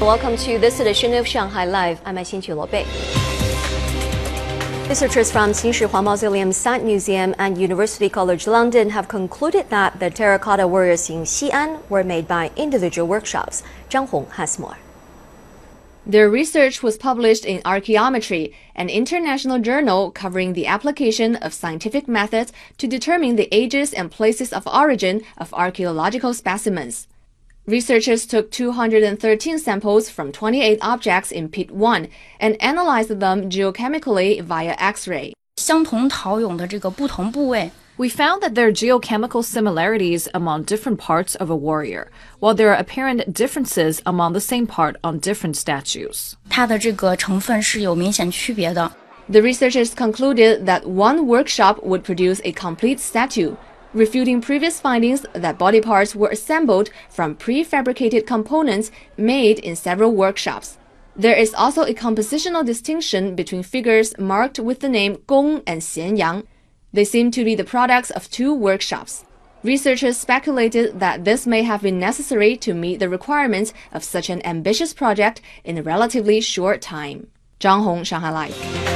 Welcome to this edition of Shanghai Live. I'm Xin Bei. Researchers from Qinshi Mausoleum Science Museum and University College London have concluded that the terracotta warriors in Xi'an were made by individual workshops. Zhang Hong has more. Their research was published in Archaeometry, an international journal covering the application of scientific methods to determine the ages and places of origin of archaeological specimens. Researchers took 213 samples from 28 objects in Pit 1 and analyzed them geochemically via X-ray. 相同陶俑的这个不同部位 we found that there are geochemical similarities among different parts of a warrior, while there are apparent differences among the same part on different statues. The researchers concluded that one workshop would produce a complete statue, refuting previous findings that body parts were assembled from prefabricated components made in several workshops. There is also a compositional distinction between figures marked with the name Gong and Xianyang, they seem to be the products of two workshops. Researchers speculated that this may have been necessary to meet the requirements of such an ambitious project in a relatively short time. Zhang Hong, Shanghai Live.